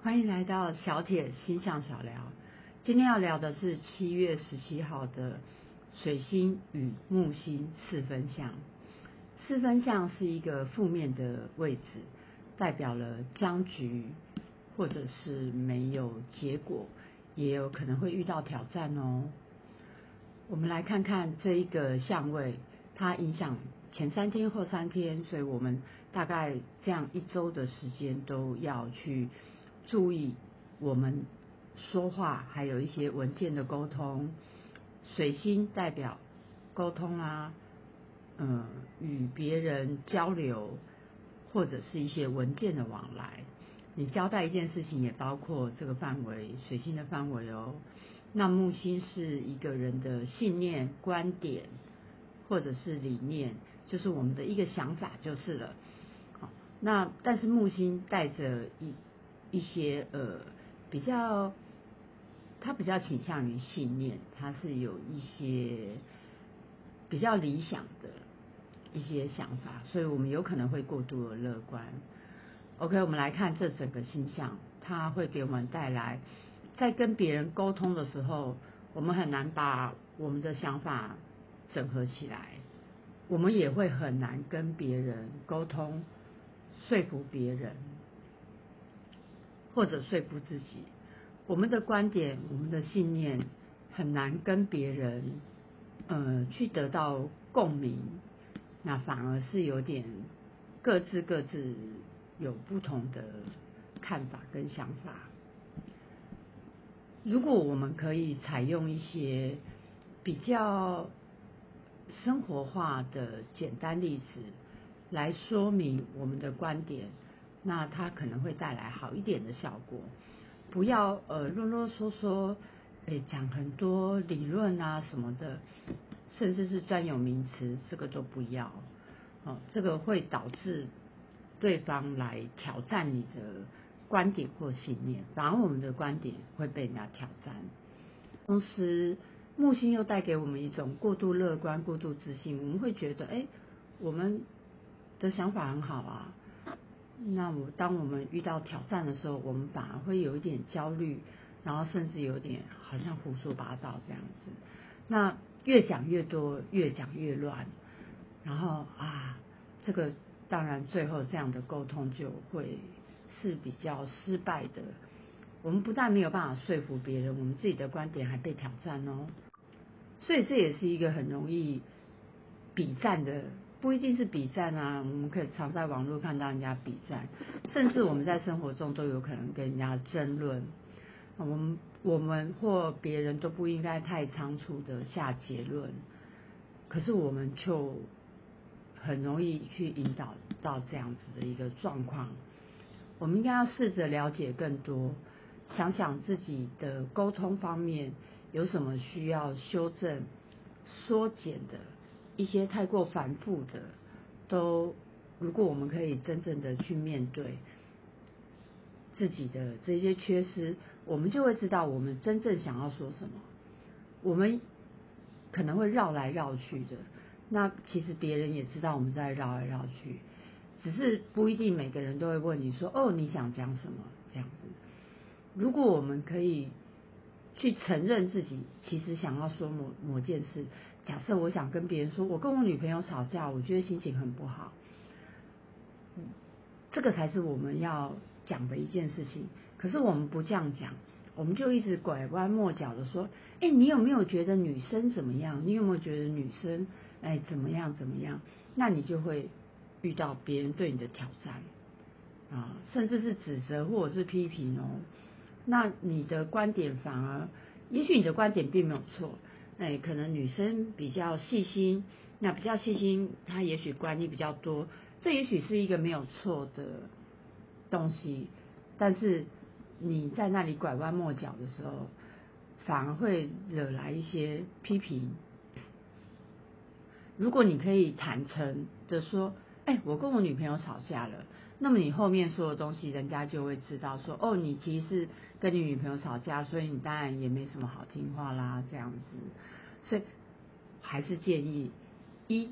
欢迎来到小铁星象小聊。今天要聊的是七月十七号的水星与木星四分相。四分相是一个负面的位置，代表了僵局，或者是没有结果，也有可能会遇到挑战哦。我们来看看这一个相位，它影响前三天后三天，所以我们大概这样一周的时间都要去。注意，我们说话还有一些文件的沟通。水星代表沟通啊，嗯，与别人交流，或者是一些文件的往来。你交代一件事情，也包括这个范围，水星的范围哦。那木星是一个人的信念、观点，或者是理念，就是我们的一个想法就是了。好，那但是木星带着一。一些呃比较，他比较倾向于信念，他是有一些比较理想的一些想法，所以我们有可能会过度的乐观。OK，我们来看这整个星象，它会给我们带来，在跟别人沟通的时候，我们很难把我们的想法整合起来，我们也会很难跟别人沟通，说服别人。或者说服自己，我们的观点、我们的信念很难跟别人，呃，去得到共鸣，那反而是有点各自各自有不同的看法跟想法。如果我们可以采用一些比较生活化的简单例子来说明我们的观点。那它可能会带来好一点的效果，不要呃啰啰嗦嗦，诶讲很多理论啊什么的，甚至是专有名词，这个都不要，哦，这个会导致对方来挑战你的观点或信念，反而我们的观点会被人家挑战。同时，木星又带给我们一种过度乐观、过度自信，我们会觉得，哎，我们的想法很好啊。那我当我们遇到挑战的时候，我们反而会有一点焦虑，然后甚至有点好像胡说八道这样子。那越讲越多，越讲越乱，然后啊，这个当然最后这样的沟通就会是比较失败的。我们不但没有办法说服别人，我们自己的观点还被挑战哦。所以这也是一个很容易比战的。不一定是比战啊，我们可以常在网络看到人家比战，甚至我们在生活中都有可能跟人家争论。我们我们或别人都不应该太仓促的下结论，可是我们就很容易去引导到这样子的一个状况。我们应该要试着了解更多，想想自己的沟通方面有什么需要修正、缩减的。一些太过繁复的，都如果我们可以真正的去面对自己的这些缺失，我们就会知道我们真正想要说什么。我们可能会绕来绕去的，那其实别人也知道我们在绕来绕去，只是不一定每个人都会问你说：“哦，你想讲什么？”这样子。如果我们可以去承认自己其实想要说某某件事。假设我想跟别人说，我跟我女朋友吵架，我觉得心情很不好。这个才是我们要讲的一件事情。可是我们不这样讲，我们就一直拐弯抹角的说：“哎，你有没有觉得女生怎么样？你有没有觉得女生哎怎么样怎么样？”那你就会遇到别人对你的挑战啊，甚至是指责或者是批评哦。那你的观点反而，也许你的观点并没有错。哎，可能女生比较细心，那比较细心，她也许管你比较多，这也许是一个没有错的东西。但是你在那里拐弯抹角的时候，反而会惹来一些批评。如果你可以坦诚的说，哎，我跟我女朋友吵架了，那么你后面说的东西，人家就会知道说，哦，你其实是跟你女朋友吵架，所以你当然也没什么好听话啦，这样子。所以还是建议一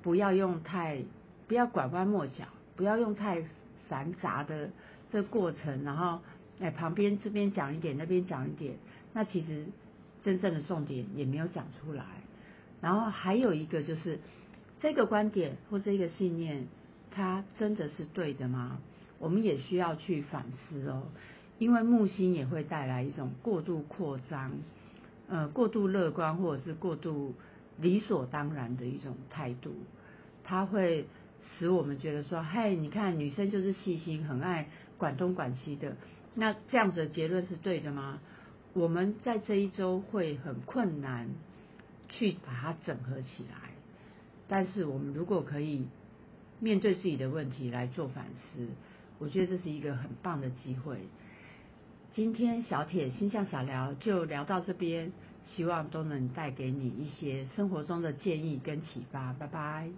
不要用太不要拐弯抹角，不要用太繁杂的这过程，然后哎旁边这边讲一点，那边讲一点，那其实真正的重点也没有讲出来。然后还有一个就是这个观点或这个信念，它真的是对的吗？我们也需要去反思哦，因为木星也会带来一种过度扩张，呃，过度乐观或者是过度理所当然的一种态度，它会使我们觉得说，嘿，你看女生就是细心，很爱管东管西的，那这样子的结论是对的吗？我们在这一周会很困难去把它整合起来，但是我们如果可以面对自己的问题来做反思。我觉得这是一个很棒的机会。今天小铁心象小聊就聊到这边，希望都能带给你一些生活中的建议跟启发。拜拜。